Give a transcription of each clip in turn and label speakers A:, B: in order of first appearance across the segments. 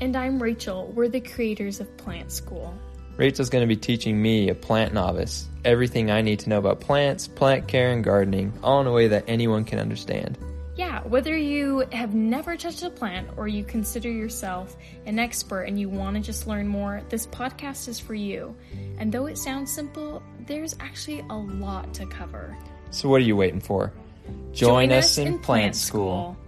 A: And I'm Rachel. We're the creators of Plant School.
B: Rachel's going to be teaching me, a plant novice, everything I need to know about plants, plant care, and gardening, all in a way that anyone can understand.
A: Yeah, whether you have never touched a plant or you consider yourself an expert and you want to just learn more, this podcast is for you. And though it sounds simple, there's actually a lot to cover.
B: So, what are you waiting for? Join, Join us, us in, in Plant, plant school. school.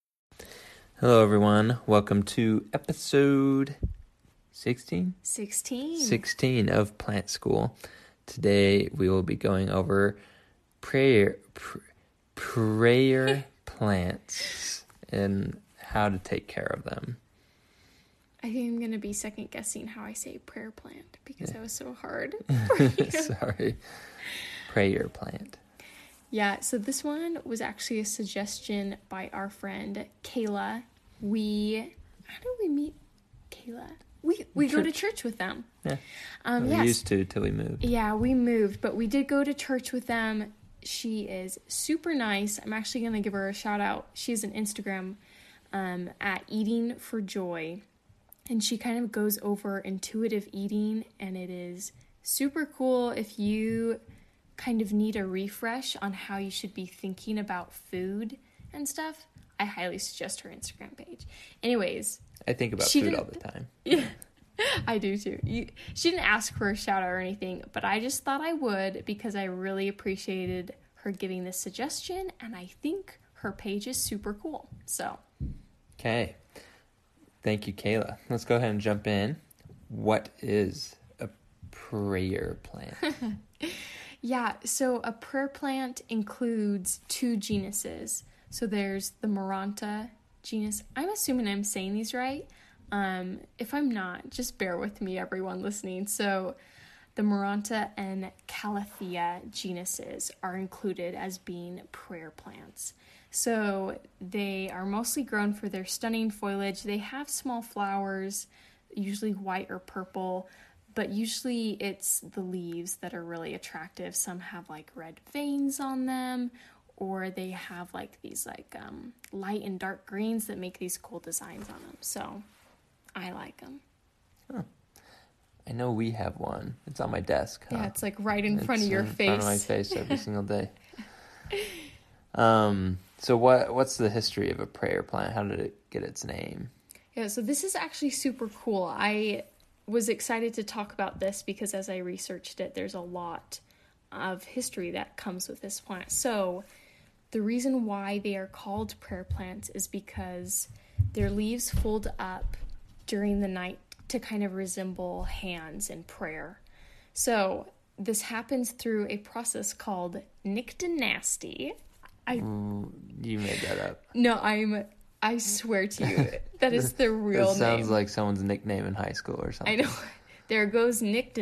B: Hello, everyone. Welcome to episode 16? 16. 16 of Plant School. Today we will be going over prayer pr- prayer plants and how to take care of them.
A: I think I'm going to be second guessing how I say prayer plant because that was so hard.
B: for you. Sorry. Prayer plant.
A: Yeah, so this one was actually a suggestion by our friend Kayla we how do we meet Kayla? We we church. go to church with them.
B: Yeah. Um, yes. We used to till we moved.
A: Yeah, we moved, but we did go to church with them. She is super nice. I'm actually going to give her a shout out. She has an Instagram um, at Eating for Joy, and she kind of goes over intuitive eating, and it is super cool if you kind of need a refresh on how you should be thinking about food and stuff. I highly suggest her Instagram page. Anyways,
B: I think about food all the time.
A: Yeah. I do too. You, she didn't ask for a shout out or anything, but I just thought I would because I really appreciated her giving this suggestion, and I think her page is super cool. So,
B: okay, thank you, Kayla. Let's go ahead and jump in. What is a prayer plant?
A: yeah, so a prayer plant includes two genuses so there's the Maranta genus. I'm assuming I'm saying these right. Um, if I'm not, just bear with me, everyone listening. So, the Maranta and Calathea genuses are included as being prayer plants. So, they are mostly grown for their stunning foliage. They have small flowers, usually white or purple, but usually it's the leaves that are really attractive. Some have like red veins on them or they have like these like um, light and dark greens that make these cool designs on them. So I like them.
B: Huh. I know we have one. It's on my desk.
A: Huh? Yeah, it's like right in it's front of your face. In front of
B: my face every single day. Um, so what what's the history of a prayer plant? How did it get its name?
A: Yeah, so this is actually super cool. I was excited to talk about this because as I researched it, there's a lot of history that comes with this plant. So the reason why they are called prayer plants is because their leaves fold up during the night to kind of resemble hands in prayer. So, this happens through a process called nyctinasty. I mm,
B: you made that up.
A: No, I'm I swear to you, that is the real that
B: sounds name. like someone's nickname in high school or something.
A: I know. There goes nyctinasty.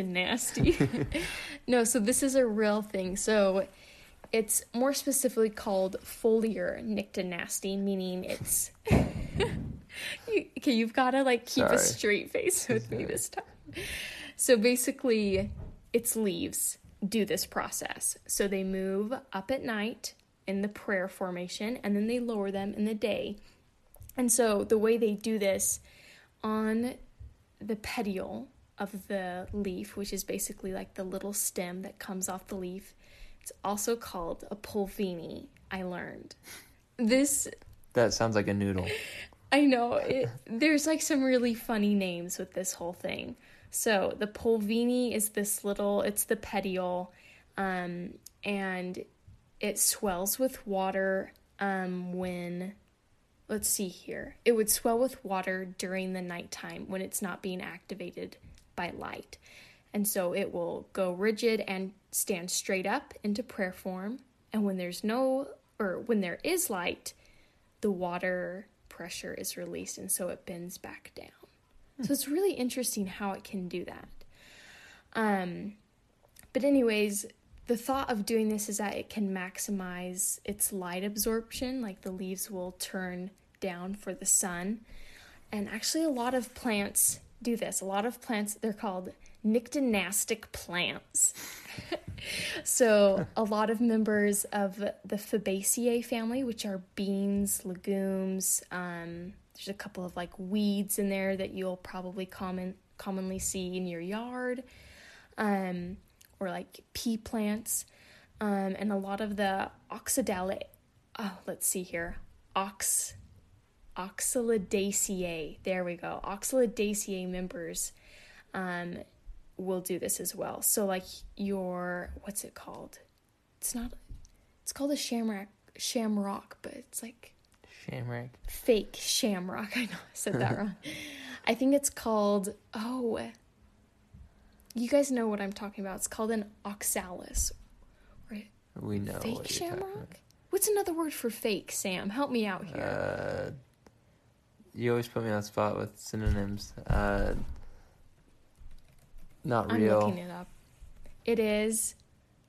A: and Nasty. no, so this is a real thing. So it's more specifically called foliar nictinastine, meaning it's. you, okay, you've got to like keep Sorry. a straight face with me this time. So basically, its leaves do this process. So they move up at night in the prayer formation and then they lower them in the day. And so the way they do this on the petiole of the leaf, which is basically like the little stem that comes off the leaf, it's also called a pulvini, I learned. This.
B: That sounds like a noodle.
A: I know. It, there's like some really funny names with this whole thing. So the pulvini is this little, it's the petiole, um, and it swells with water um, when, let's see here, it would swell with water during the nighttime when it's not being activated by light. And so it will go rigid and stand straight up into prayer form. And when there's no, or when there is light, the water pressure is released. And so it bends back down. Hmm. So it's really interesting how it can do that. Um, but, anyways, the thought of doing this is that it can maximize its light absorption, like the leaves will turn down for the sun. And actually, a lot of plants do this. A lot of plants, they're called Nyctinastic plants. so, a lot of members of the Fabaceae family, which are beans, legumes, um, there's a couple of like weeds in there that you'll probably common commonly see in your yard, um, or like pea plants, um, and a lot of the oxidale. Oh, let's see here, ox. Oxalidaceae, there we go. Oxalidaceae members um, will do this as well. So like your what's it called? It's not it's called a shamrock shamrock, but it's like
B: shamrock.
A: Fake shamrock. I know I said that wrong. I think it's called oh you guys know what I'm talking about. It's called an oxalis.
B: Right? We know. Fake what shamrock?
A: What's another word for fake, Sam? Help me out here. Uh,
B: you always put me on spot with synonyms. Uh, not real. I'm looking
A: it
B: up.
A: It is.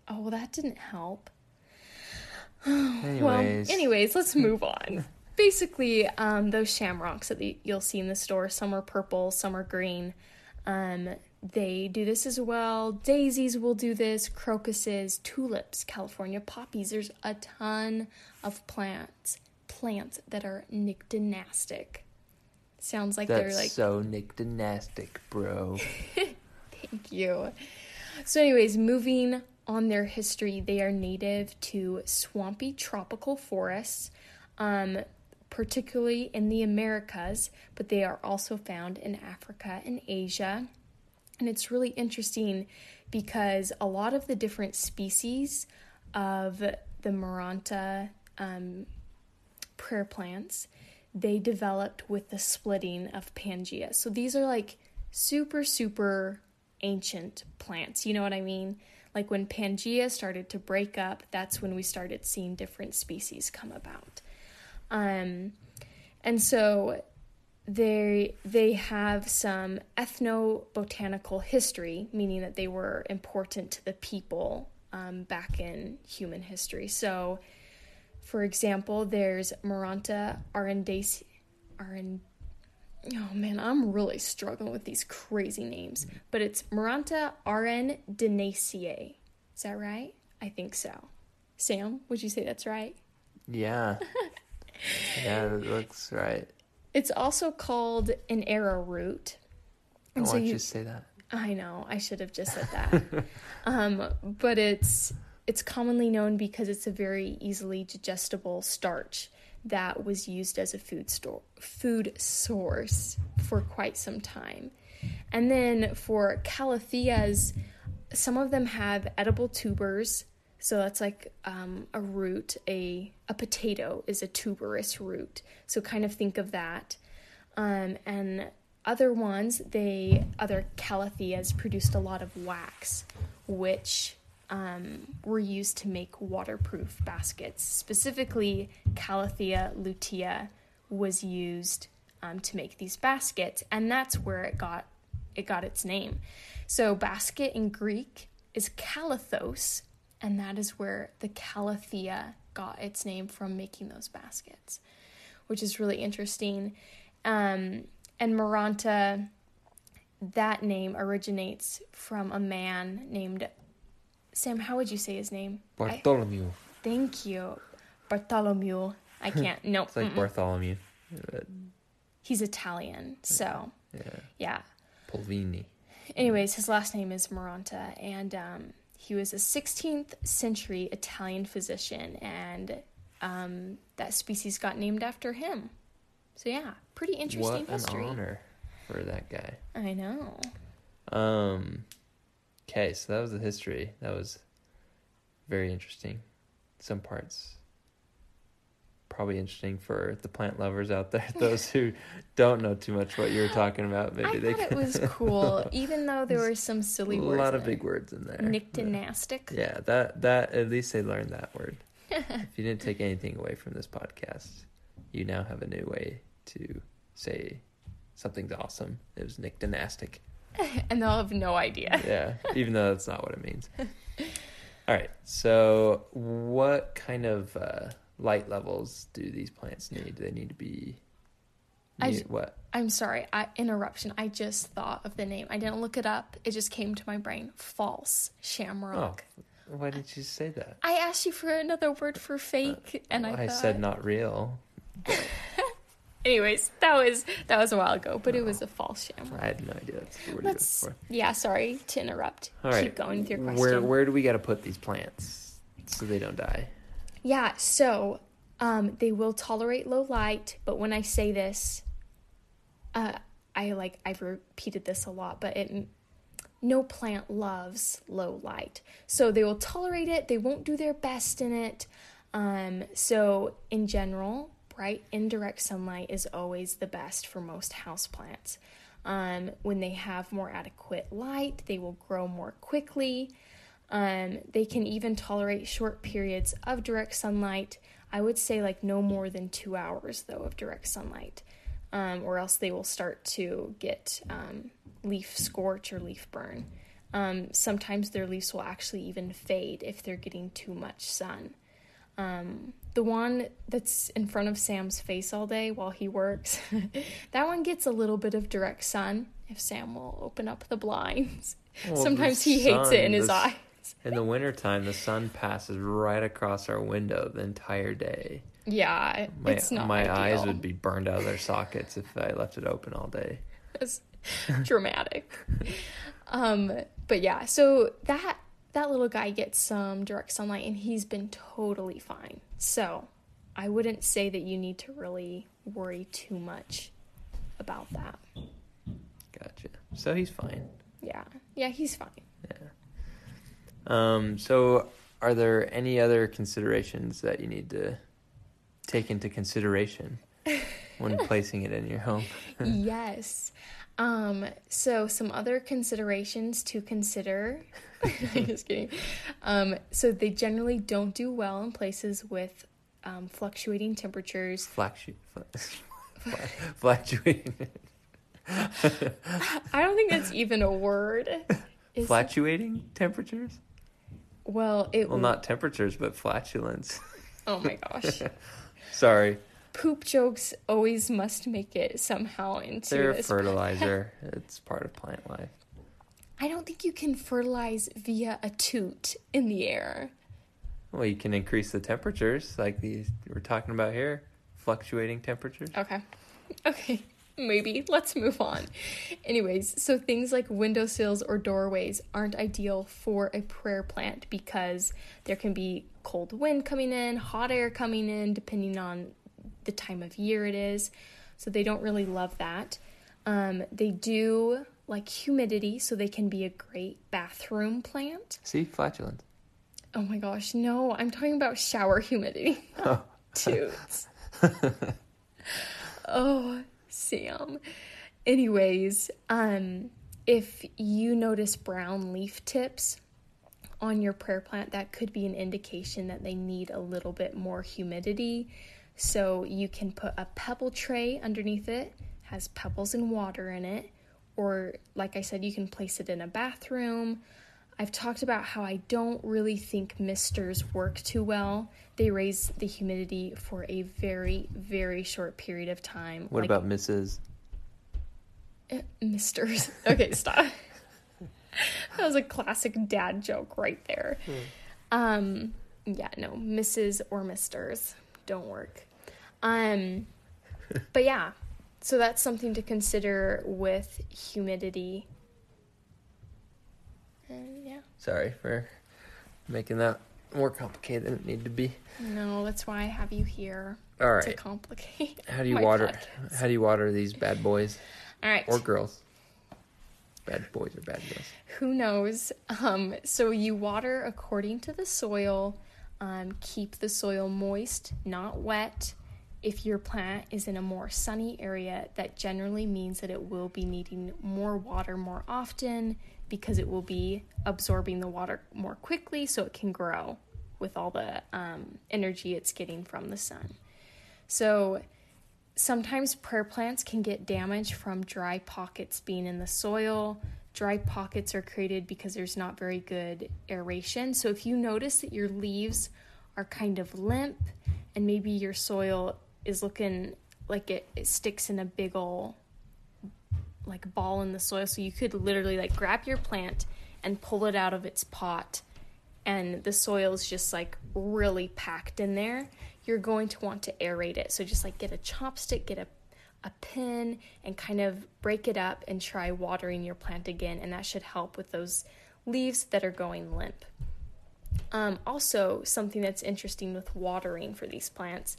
A: Oh, well, that didn't help. anyways. Well, anyways, let's move on. Basically, um, those shamrocks that the, you'll see in the store, some are purple, some are green. Um, they do this as well. Daisies will do this, crocuses, tulips, California poppies. There's a ton of plants, plants that are nyctinastic. Sounds like
B: That's
A: they're like
B: so nyctinastic, bro.
A: Thank you. So, anyways, moving on their history, they are native to swampy tropical forests, um, particularly in the Americas, but they are also found in Africa and Asia. And it's really interesting because a lot of the different species of the Maranta um, prayer plants, they developed with the splitting of Pangea. So these are like super, super ancient plants. You know what I mean? Like when Pangea started to break up, that's when we started seeing different species come about. Um, and so they they have some ethnobotanical history, meaning that they were important to the people um, back in human history. So, for example, there's Maranta arundinacea. Arend- oh man, I'm really struggling with these crazy names, but it's Maranta RN Denacier. Is that right? I think so. Sam, would you say that's right?
B: Yeah. yeah, that looks right.
A: It's also called an arrowroot.
B: And so you say that.
A: I know. I should have just said that. um, but it's it's commonly known because it's a very easily digestible starch that was used as a food store food source for quite some time. And then for calatheas, some of them have edible tubers. So that's like um, a root. A a potato is a tuberous root. So kind of think of that. Um, and other ones, they other calatheas produced a lot of wax, which um, were used to make waterproof baskets. Specifically, Calathea lutea was used um, to make these baskets, and that's where it got it got its name. So, basket in Greek is kalathos, and that is where the Calathea got its name from making those baskets, which is really interesting. Um, and Maranta, that name originates from a man named Sam, how would you say his name?
B: Bartholomew.
A: I, thank you. Bartholomew. I hmm. can't. no. It's
B: like mm-mm. Bartholomew.
A: He's Italian, so. Yeah. Yeah.
B: Polvini.
A: Anyways, his last name is Maranta, and um, he was a 16th century Italian physician, and um, that species got named after him. So yeah, pretty interesting what history.
B: What an honor for that guy.
A: I know. Um,
B: Okay, so that was the history. That was very interesting. Some parts probably interesting for the plant lovers out there, those who don't know too much what you're talking about.
A: Maybe I they thought can... it was cool, even though there were some silly words.
B: A lot of big words in there.
A: Nyctinastic.
B: Yeah, that that at least they learned that word. if you didn't take anything away from this podcast, you now have a new way to say something's awesome. It was nyctinastic.
A: and they'll have no idea.
B: yeah, even though that's not what it means. All right. So, what kind of uh, light levels do these plants need? Do they need to be?
A: Need, what? I'm sorry. I, interruption. I just thought of the name. I didn't look it up. It just came to my brain. False shamrock. Oh.
B: Why did you say that?
A: I asked you for another word for fake, uh, and well, I, thought...
B: I said not real.
A: Anyways, that was that was a while ago, but oh. it was a false sham.
B: I had no idea.
A: That's yeah, sorry to interrupt. Keep going with your question.
B: Where where do we got to put these plants so they don't die?
A: Yeah, so um, they will tolerate low light, but when I say this, uh, I like I've repeated this a lot, but it no plant loves low light, so they will tolerate it. They won't do their best in it. Um, so in general, right? Indirect sunlight is always the best for most houseplants. Um, when they have more adequate light, they will grow more quickly. Um, they can even tolerate short periods of direct sunlight. I would say, like, no more than two hours, though, of direct sunlight, um, or else they will start to get um, leaf scorch or leaf burn. Um, sometimes their leaves will actually even fade if they're getting too much sun. Um, the one that's in front of Sam's face all day while he works, that one gets a little bit of direct sun if Sam will open up the blinds. Well, Sometimes he sun, hates it in his eyes.
B: in the wintertime, the sun passes right across our window the entire day.
A: Yeah,
B: my, it's not My ideal. eyes would be burned out of their sockets if I left it open all day. That's
A: dramatic. um, but yeah, so that that little guy gets some direct sunlight and he's been totally fine. So I wouldn't say that you need to really worry too much about that.
B: Gotcha. So he's fine.
A: Yeah. Yeah, he's fine. Yeah.
B: Um, so are there any other considerations that you need to take into consideration when placing it in your home?
A: yes. Um, so some other considerations to consider I'm just kidding. Um, so they generally don't do well in places with um, fluctuating temperatures.
B: Fluctu- fluctuating.
A: I don't think that's even a word.
B: Is fluctuating it... temperatures?
A: Well, it.
B: Well, not temperatures, but flatulence.
A: Oh my gosh.
B: Sorry.
A: Poop jokes always must make it somehow into.
B: They're
A: a
B: fertilizer. it's part of plant life.
A: I don't think you can fertilize via a toot in the air.
B: Well, you can increase the temperatures like these we're talking about here, fluctuating temperatures.
A: Okay. Okay. Maybe. Let's move on. Anyways, so things like windowsills or doorways aren't ideal for a prayer plant because there can be cold wind coming in, hot air coming in, depending on the time of year it is. So they don't really love that. Um, they do like humidity so they can be a great bathroom plant.
B: See, flatulence.
A: Oh my gosh, no, I'm talking about shower humidity. Oh. Toots. oh, Sam. Anyways, um, if you notice brown leaf tips on your prayer plant, that could be an indication that they need a little bit more humidity. So you can put a pebble tray underneath it, has pebbles and water in it or like I said, you can place it in a bathroom. I've talked about how I don't really think misters work too well. They raise the humidity for a very, very short period of time.
B: What like, about misses?
A: Uh, misters. Okay, stop. that was a classic dad joke right there. Hmm. Um, yeah, no, misses or misters don't work. Um, but yeah, so that's something to consider with humidity.
B: And um, yeah. Sorry for making that more complicated than it needed to be.
A: No, that's why I have you here.
B: All right. To
A: complicate.
B: How do you water? Podcast. How do you water these bad boys?
A: All right.
B: Or girls. Bad boys or bad girls.
A: Who knows? Um, so you water according to the soil. Um, keep the soil moist, not wet. If your plant is in a more sunny area, that generally means that it will be needing more water more often because it will be absorbing the water more quickly so it can grow with all the um, energy it's getting from the sun. So sometimes prayer plants can get damaged from dry pockets being in the soil. Dry pockets are created because there's not very good aeration. So if you notice that your leaves are kind of limp and maybe your soil is looking like it, it sticks in a big old like ball in the soil. So you could literally like grab your plant and pull it out of its pot and the soil is just like really packed in there. You're going to want to aerate it. So just like get a chopstick, get a a pin and kind of break it up and try watering your plant again and that should help with those leaves that are going limp. Um, also, something that's interesting with watering for these plants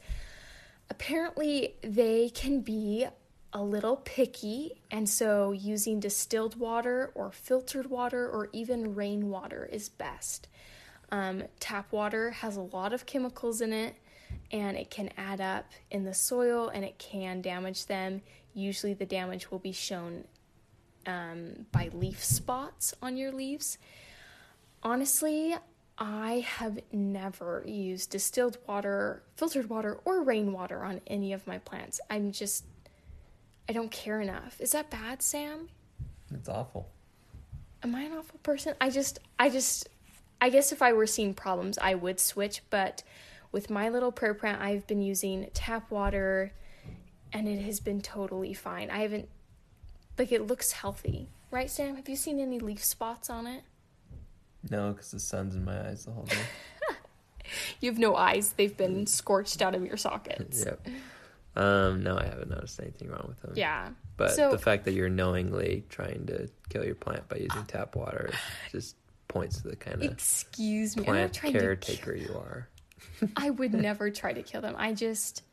A: Apparently, they can be a little picky, and so using distilled water or filtered water or even rainwater is best. Um, tap water has a lot of chemicals in it, and it can add up in the soil and it can damage them. Usually, the damage will be shown um, by leaf spots on your leaves. Honestly, I have never used distilled water, filtered water, or rainwater on any of my plants. I'm just, I don't care enough. Is that bad, Sam?
B: It's awful.
A: Am I an awful person? I just, I just, I guess if I were seeing problems, I would switch, but with my little prayer plant, I've been using tap water and it has been totally fine. I haven't, like, it looks healthy. Right, Sam? Have you seen any leaf spots on it?
B: No, because the sun's in my eyes the whole day.
A: you have no eyes. They've been scorched out of your sockets. yep.
B: Um, no, I haven't noticed anything wrong with them.
A: Yeah.
B: But so, the fact that you're knowingly trying to kill your plant by using tap water just points to the kind of
A: excuse me
B: plant caretaker you are.
A: I would never try to kill them. I just,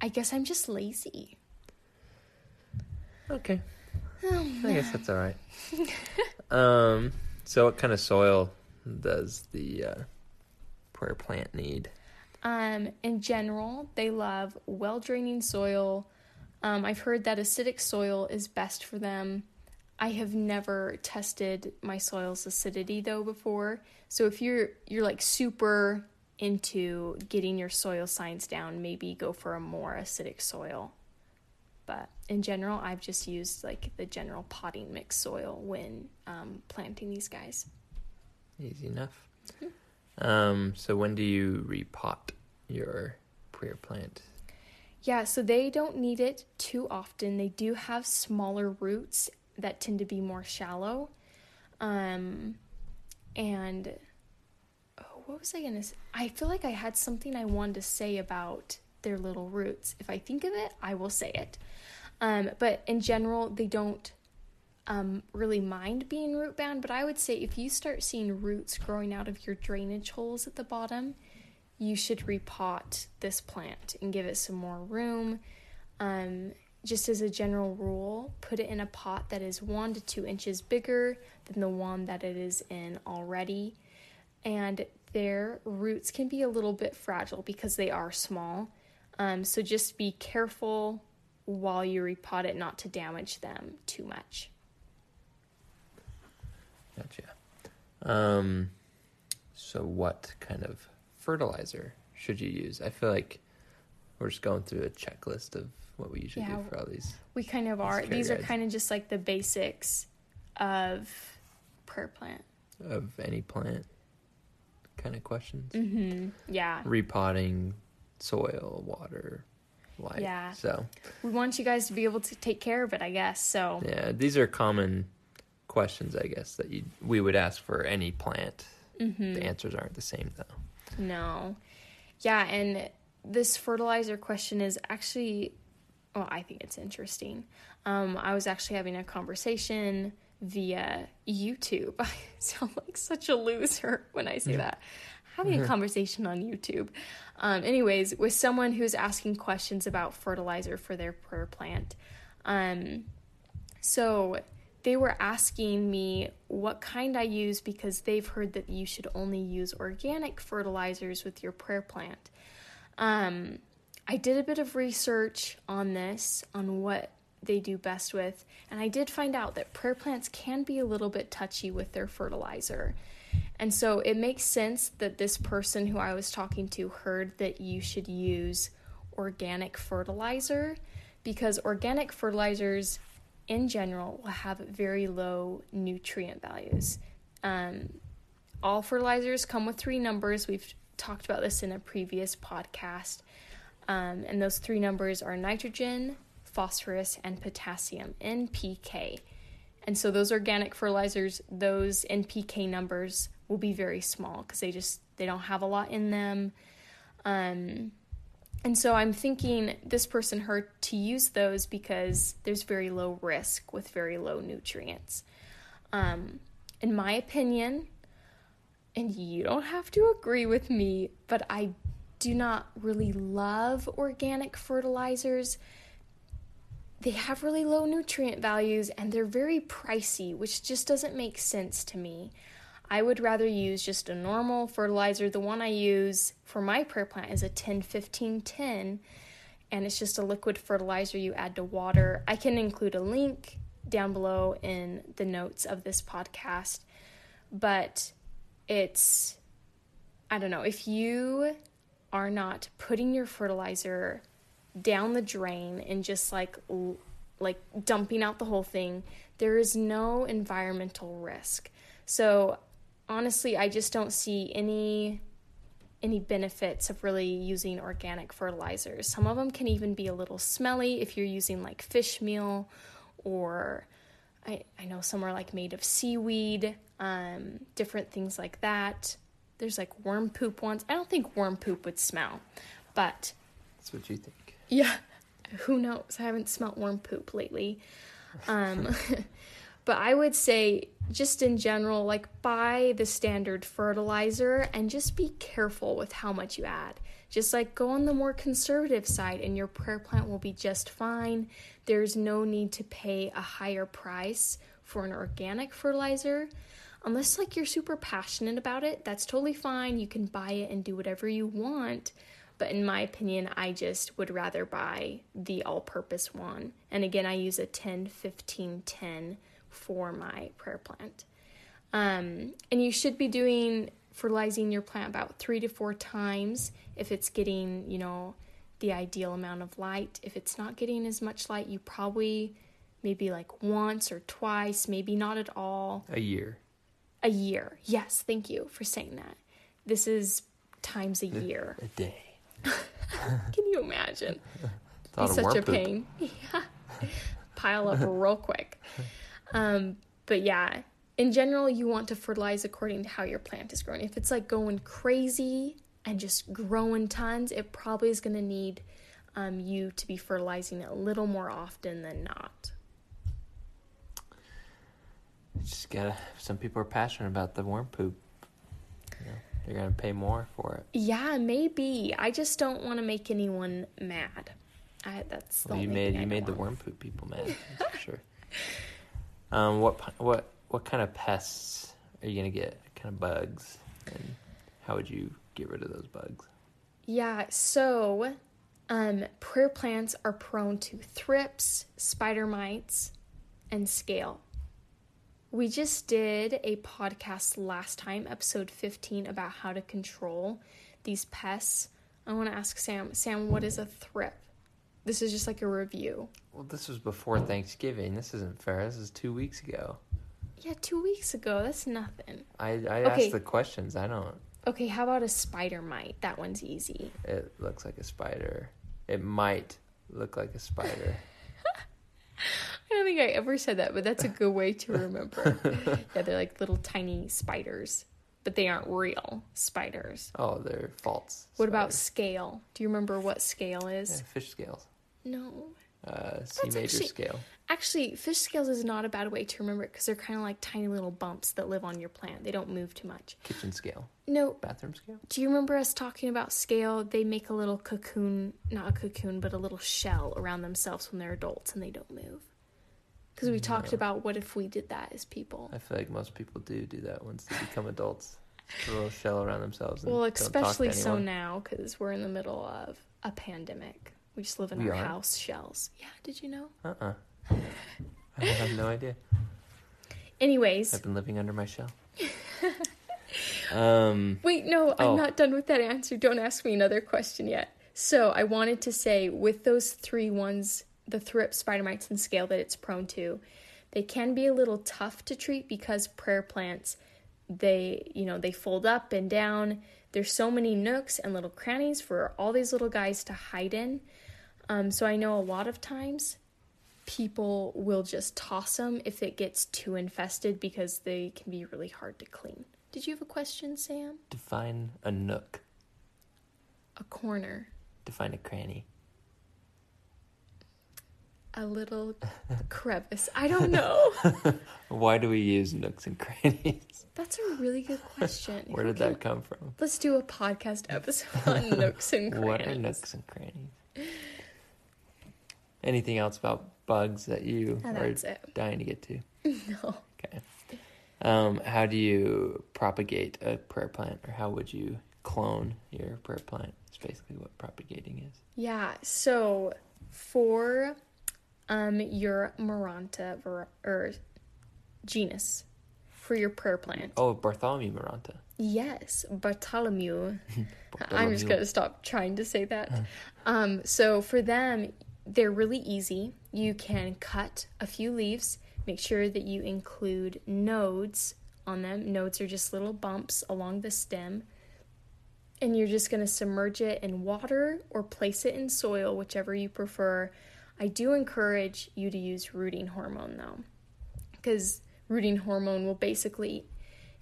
A: I guess I'm just lazy.
B: Okay. Oh, I guess that's all right. um. So, what kind of soil does the uh, prayer plant need?
A: Um, in general, they love well draining soil. Um, I've heard that acidic soil is best for them. I have never tested my soil's acidity though before. So if you're you're like super into getting your soil science down, maybe go for a more acidic soil. But in general, I've just used like the general potting mix soil when um, planting these guys.
B: Easy enough. Mm-hmm. Um, so when do you repot your prayer plant?
A: Yeah, so they don't need it too often. They do have smaller roots that tend to be more shallow. Um, and oh, what was I gonna say? I feel like I had something I wanted to say about their little roots. If I think of it, I will say it. Um, but in general, they don't um, really mind being root bound. But I would say if you start seeing roots growing out of your drainage holes at the bottom, you should repot this plant and give it some more room. Um, just as a general rule, put it in a pot that is one to two inches bigger than the one that it is in already. And their roots can be a little bit fragile because they are small. Um, so just be careful while you repot it not to damage them too much.
B: Gotcha. Um, so, what kind of fertilizer should you use? I feel like we're just going through a checklist of what we usually yeah, do for all these.
A: We kind of are. These guys. are kind of just like the basics of per plant.
B: Of any plant kind of questions.
A: Mm-hmm. Yeah.
B: Repotting, soil, water, yeah. So
A: we want you guys to be able to take care of it, I guess. So
B: yeah, these are common questions, I guess, that you, we would ask for any plant. Mm-hmm. The answers aren't the same though.
A: No. Yeah, and this fertilizer question is actually, well, I think it's interesting. Um, I was actually having a conversation via YouTube. I sound like such a loser when I say yeah. that having a mm-hmm. conversation on YouTube. Um, anyways, with someone who's asking questions about fertilizer for their prayer plant. Um, so they were asking me what kind I use because they've heard that you should only use organic fertilizers with your prayer plant. Um, I did a bit of research on this, on what they do best with, and I did find out that prayer plants can be a little bit touchy with their fertilizer. And so it makes sense that this person who I was talking to heard that you should use organic fertilizer because organic fertilizers in general will have very low nutrient values. Um, all fertilizers come with three numbers. We've talked about this in a previous podcast. Um, and those three numbers are nitrogen, phosphorus, and potassium, NPK. And so those organic fertilizers, those NPK numbers will be very small because they just they don't have a lot in them. Um, and so I'm thinking this person her to use those because there's very low risk with very low nutrients. Um, in my opinion, and you don't have to agree with me, but I do not really love organic fertilizers they have really low nutrient values and they're very pricey, which just doesn't make sense to me. I would rather use just a normal fertilizer. The one I use for my prayer plant is a 10 15 10, and it's just a liquid fertilizer you add to water. I can include a link down below in the notes of this podcast, but it's, I don't know, if you are not putting your fertilizer down the drain and just like like dumping out the whole thing. There is no environmental risk. So honestly, I just don't see any any benefits of really using organic fertilizers. Some of them can even be a little smelly if you're using like fish meal or I, I know some are like made of seaweed, um, different things like that. There's like worm poop ones. I don't think worm poop would smell, but
B: that's what you think.
A: Yeah. Who knows? I haven't smelt worm poop lately. Um, but I would say, just in general, like buy the standard fertilizer and just be careful with how much you add. Just like go on the more conservative side, and your prayer plant will be just fine. There's no need to pay a higher price for an organic fertilizer. Unless, like, you're super passionate about it, that's totally fine. You can buy it and do whatever you want. But in my opinion, I just would rather buy the all purpose one. And again, I use a 10 15 10 for my prayer plant. Um, and you should be doing fertilizing your plant about three to four times if it's getting, you know, the ideal amount of light. If it's not getting as much light, you probably maybe like once or twice, maybe not at all.
B: A year.
A: A year. Yes, thank you for saying that. This is times a year.
B: A day.
A: Can you imagine? Be such a poop. pain. Yeah. Pile up real quick. Um, but yeah, in general, you want to fertilize according to how your plant is growing. If it's like going crazy and just growing tons, it probably is going to need um, you to be fertilizing it a little more often than not.
B: Just gotta. Some people are passionate about the worm poop. You know? You're going to pay more for it.
A: Yeah, maybe. I just don't want to make anyone mad. I, that's
B: well, you made you I made the want. worm poop people mad for sure. Um, what what what kind of pests are you gonna get? What kind of bugs, and how would you get rid of those bugs?
A: Yeah, so um, prayer plants are prone to thrips, spider mites, and scale. We just did a podcast last time, episode 15, about how to control these pests. I want to ask Sam, Sam, what is a thrip? This is just like a review.
B: Well, this was before Thanksgiving. This isn't fair. This is two weeks ago.
A: Yeah, two weeks ago. That's nothing. I,
B: I okay. asked the questions. I don't.
A: Okay, how about a spider mite? That one's easy.
B: It looks like a spider. It might look like a spider.
A: think I ever said that, but that's a good way to remember. yeah, they're like little tiny spiders, but they aren't real spiders.
B: Oh, they're false.
A: What spiders. about scale? Do you remember what scale is? Yeah,
B: fish scales.
A: No.
B: Uh, C that's major actually, scale.
A: Actually, fish scales is not a bad way to remember it because they're kind of like tiny little bumps that live on your plant. They don't move too much.
B: Kitchen scale.
A: No.
B: Bathroom scale.
A: Do you remember us talking about scale? They make a little cocoon, not a cocoon, but a little shell around themselves when they're adults and they don't move because we talked about what if we did that as people.
B: I feel like most people do do that once they become adults. Throw a shell around themselves.
A: well, especially so now because we're in the middle of a pandemic. We just live in we our are house shells. Yeah, did you know?
B: Uh uh-uh. uh I have no idea.
A: Anyways,
B: I've been living under my shell.
A: um, Wait, no, I'm oh. not done with that answer. Don't ask me another question yet. So I wanted to say with those three ones the thrip, spider mites, and scale that it's prone to. They can be a little tough to treat because prayer plants, they, you know, they fold up and down. There's so many nooks and little crannies for all these little guys to hide in. Um, so I know a lot of times people will just toss them if it gets too infested because they can be really hard to clean. Did you have a question, Sam?
B: Define a nook.
A: A corner.
B: Define a cranny
A: a little crevice. I don't know.
B: Why do we use nooks and crannies?
A: That's a really good question.
B: Where did that come from?
A: Let's do a podcast episode on nooks and crannies. What are
B: nooks and crannies? Anything else about bugs that you oh, are it. dying to get to?
A: No. Okay.
B: Um, how do you propagate a prayer plant, or how would you clone your prayer plant? It's basically what propagating is.
A: Yeah. So for um, your Maranta ver- or genus for your prayer plant.
B: Oh, Bartholomew Maranta.
A: Yes, Bartholomew. Bartholomew. I'm just going to stop trying to say that. um, so for them, they're really easy. You can cut a few leaves, make sure that you include nodes on them. Nodes are just little bumps along the stem. And you're just going to submerge it in water or place it in soil, whichever you prefer I do encourage you to use rooting hormone though, because rooting hormone will basically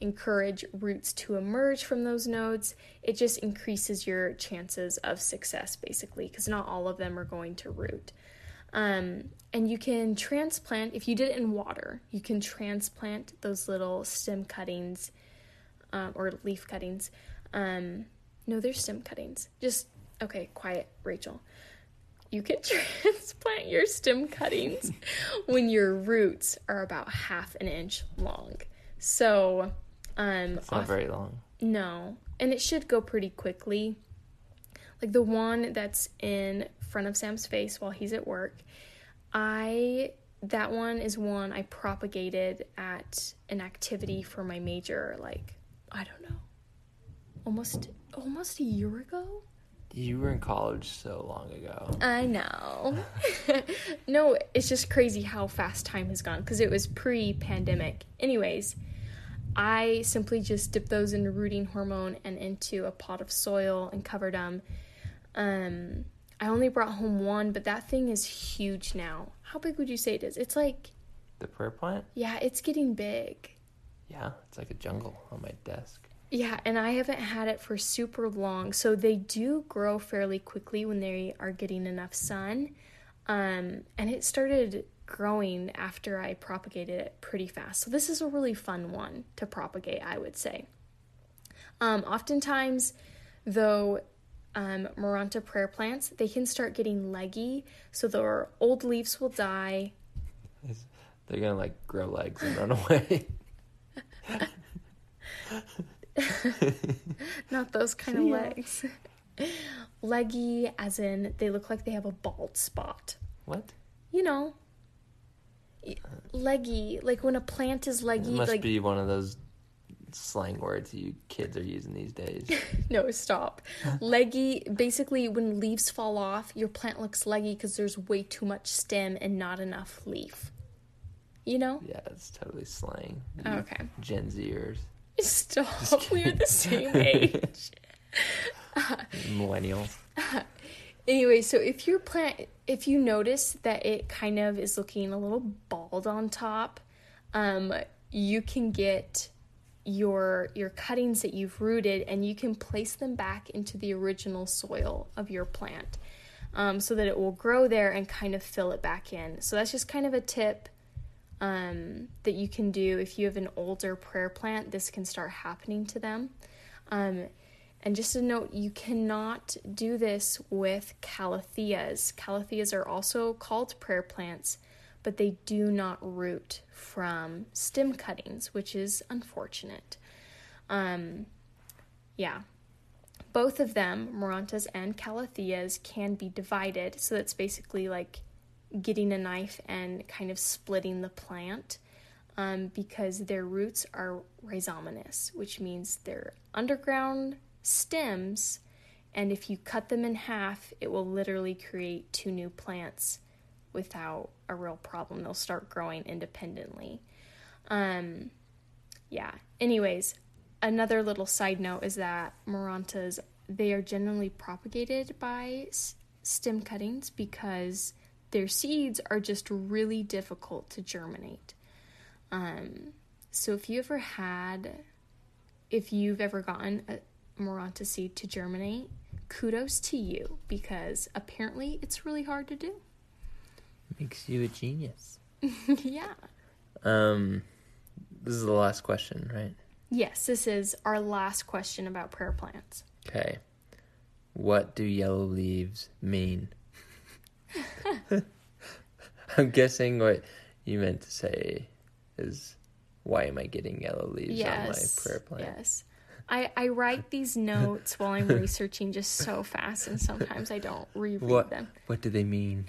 A: encourage roots to emerge from those nodes. It just increases your chances of success basically, because not all of them are going to root. Um, and you can transplant, if you did it in water, you can transplant those little stem cuttings um, or leaf cuttings. Um, no, they're stem cuttings. Just, okay, quiet, Rachel you can transplant your stem cuttings when your roots are about half an inch long. So,
B: um, it's not very long.
A: No, and it should go pretty quickly. Like the one that's in front of Sam's face while he's at work, I that one is one I propagated at an activity for my major. Like I don't know, almost almost a year ago
B: you were in college so long ago.
A: I know. no, it's just crazy how fast time has gone because it was pre pandemic. Anyways, I simply just dipped those into rooting hormone and into a pot of soil and covered them. Um, I only brought home one, but that thing is huge now. How big would you say it is? It's like.
B: The prayer plant?
A: Yeah, it's getting big.
B: Yeah, it's like a jungle on my desk.
A: Yeah, and I haven't had it for super long. So they do grow fairly quickly when they are getting enough sun. Um, and it started growing after I propagated it pretty fast. So this is a really fun one to propagate, I would say. Um, oftentimes, though, um, Maranta prayer plants, they can start getting leggy. So their old leaves will die.
B: They're going to like grow legs and run away.
A: Not those kind of legs. Leggy, as in they look like they have a bald spot.
B: What?
A: You know, uh, leggy. Like when a plant is leggy.
B: It must
A: like... be
B: one of those slang words you kids are using these days.
A: no, stop. leggy. Basically, when leaves fall off, your plant looks leggy because there's way too much stem and not enough leaf. You know?
B: Yeah, it's totally slang.
A: Oh, okay.
B: Gen Zers.
A: Stop. We're the same age.
B: Millennials.
A: anyway, so if your plant, if you notice that it kind of is looking a little bald on top, um, you can get your your cuttings that you've rooted and you can place them back into the original soil of your plant um, so that it will grow there and kind of fill it back in so that's just kind of a tip um, that you can do if you have an older prayer plant, this can start happening to them. Um, and just a note, you cannot do this with calatheas. Calatheas are also called prayer plants, but they do not root from stem cuttings, which is unfortunate. Um, yeah. Both of them, Marantas and Calatheas, can be divided. So that's basically like getting a knife and kind of splitting the plant um, because their roots are rhizominous, which means they're underground stems. And if you cut them in half, it will literally create two new plants without a real problem. They'll start growing independently. Um, yeah. Anyways, another little side note is that Marantas, they are generally propagated by s- stem cuttings because their seeds are just really difficult to germinate. Um, so if you ever had, if you've ever gotten a maranta seed to germinate, kudos to you because apparently it's really hard to do.
B: Makes you a genius.
A: yeah. Um,
B: this is the last question, right?
A: Yes, this is our last question about prayer plants.
B: Okay. What do yellow leaves mean I'm guessing what you meant to say is why am I getting yellow leaves yes, on my prayer plant?
A: Yes. I, I write these notes while I'm researching just so fast, and sometimes I don't reread
B: what,
A: them.
B: What do they mean?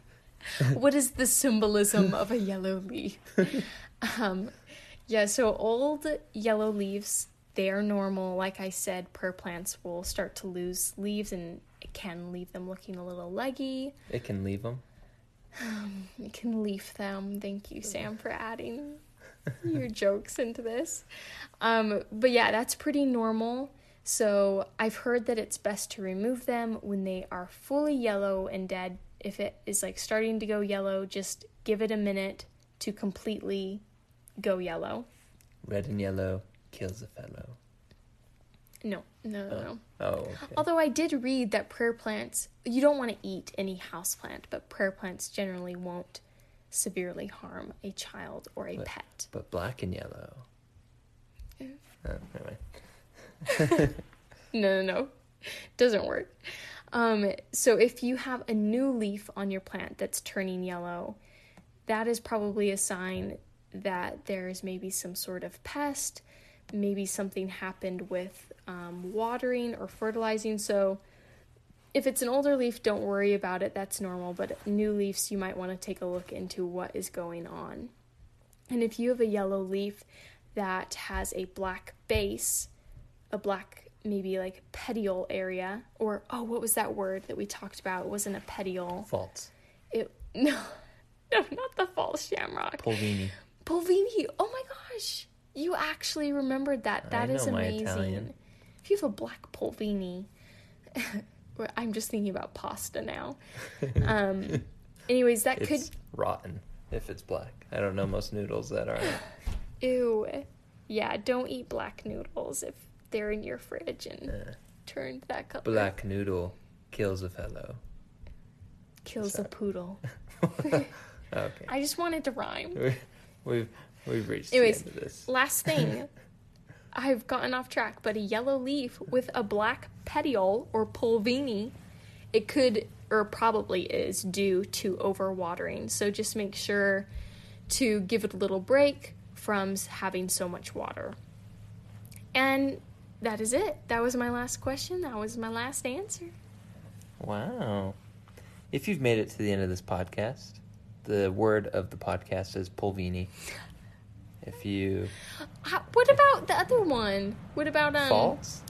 A: what is the symbolism of a yellow leaf? Um, yeah, so old yellow leaves, they're normal. Like I said, prayer plants will start to lose leaves and it can leave them looking a little leggy.
B: It can leave them.
A: Um, it can leaf them. Thank you, Sam, for adding your jokes into this. Um, but yeah, that's pretty normal. So I've heard that it's best to remove them when they are fully yellow and dead. If it is like starting to go yellow, just give it a minute to completely go yellow.
B: Red and yellow kills a fellow.
A: No, no, no, oh. no. Oh. Okay. Although I did read that prayer plants, you don't want to eat any house plant, but prayer plants generally won't severely harm a child or a but, pet.
B: But black and yellow. Oh,
A: anyway. no, no, no. Doesn't work. Um, so if you have a new leaf on your plant that's turning yellow, that is probably a sign that there is maybe some sort of pest maybe something happened with um, watering or fertilizing. So if it's an older leaf, don't worry about it, that's normal. But new leaves, you might want to take a look into what is going on. And if you have a yellow leaf that has a black base, a black maybe like petiole area, or oh, what was that word that we talked about? It wasn't a petiole.
B: False.
A: It no, no, not the false shamrock.
B: Pulvini.
A: Pulvini. Oh my gosh. You actually remembered that. That is amazing. If you have a black pulvini, I'm just thinking about pasta now. Um, anyways, that it's could
B: rotten if it's black. I don't know most noodles that are.
A: Ew. Yeah, don't eat black noodles if they're in your fridge and uh, turned that color.
B: Black noodle kills a fellow.
A: Kills Sorry. a poodle. okay. I just wanted to rhyme.
B: We've We've reached Anyways, the end of this.
A: Last thing. I've gotten off track, but a yellow leaf with a black petiole or pulvini, it could or probably is due to overwatering. So just make sure to give it a little break from having so much water. And that is it. That was my last question. That was my last answer.
B: Wow. If you've made it to the end of this podcast, the word of the podcast is pulvini if you.
A: How, what about the other one? What about
B: um? Faults.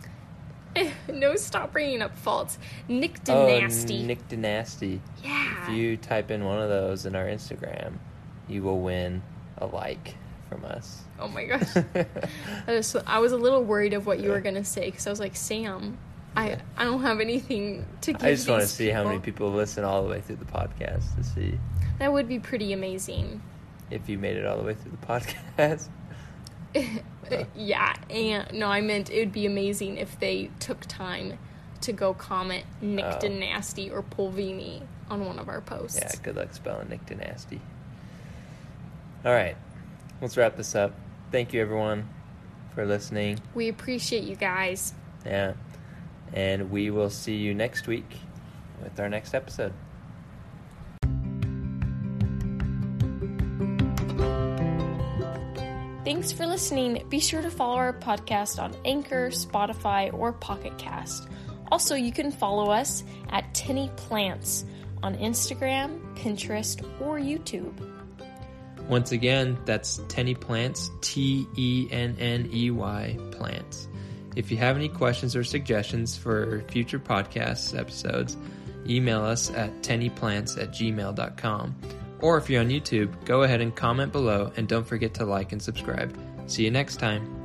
A: no, stop bringing up faults. nyctinasty. Oh,
B: nyctinasty. Yeah. If you type in one of those in our Instagram, you will win a like from us.
A: Oh my gosh. I, was, I was a little worried of what you were going to say because I was like, Sam, I, I don't have anything to give I
B: just want to see how many people listen all the way through the podcast to see.
A: That would be pretty amazing
B: if you made it all the way through the podcast.
A: yeah, and no, I meant it would be amazing if they took time to go comment Nick oh. Nasty or Pulvini on one of our posts.
B: Yeah, good luck spelling Nick Nasty. All right, let's wrap this up. Thank you, everyone, for listening.
A: We appreciate you guys.
B: Yeah, and we will see you next week with our next episode.
A: Thanks for listening. Be sure to follow our podcast on Anchor, Spotify, or Pocket Cast. Also, you can follow us at Tenny Plants on Instagram, Pinterest, or YouTube.
B: Once again, that's Tenny Plants, T E N N E Y Plants. If you have any questions or suggestions for future podcast episodes, email us at tennyplants at gmail.com. Or if you're on YouTube, go ahead and comment below and don't forget to like and subscribe. See you next time.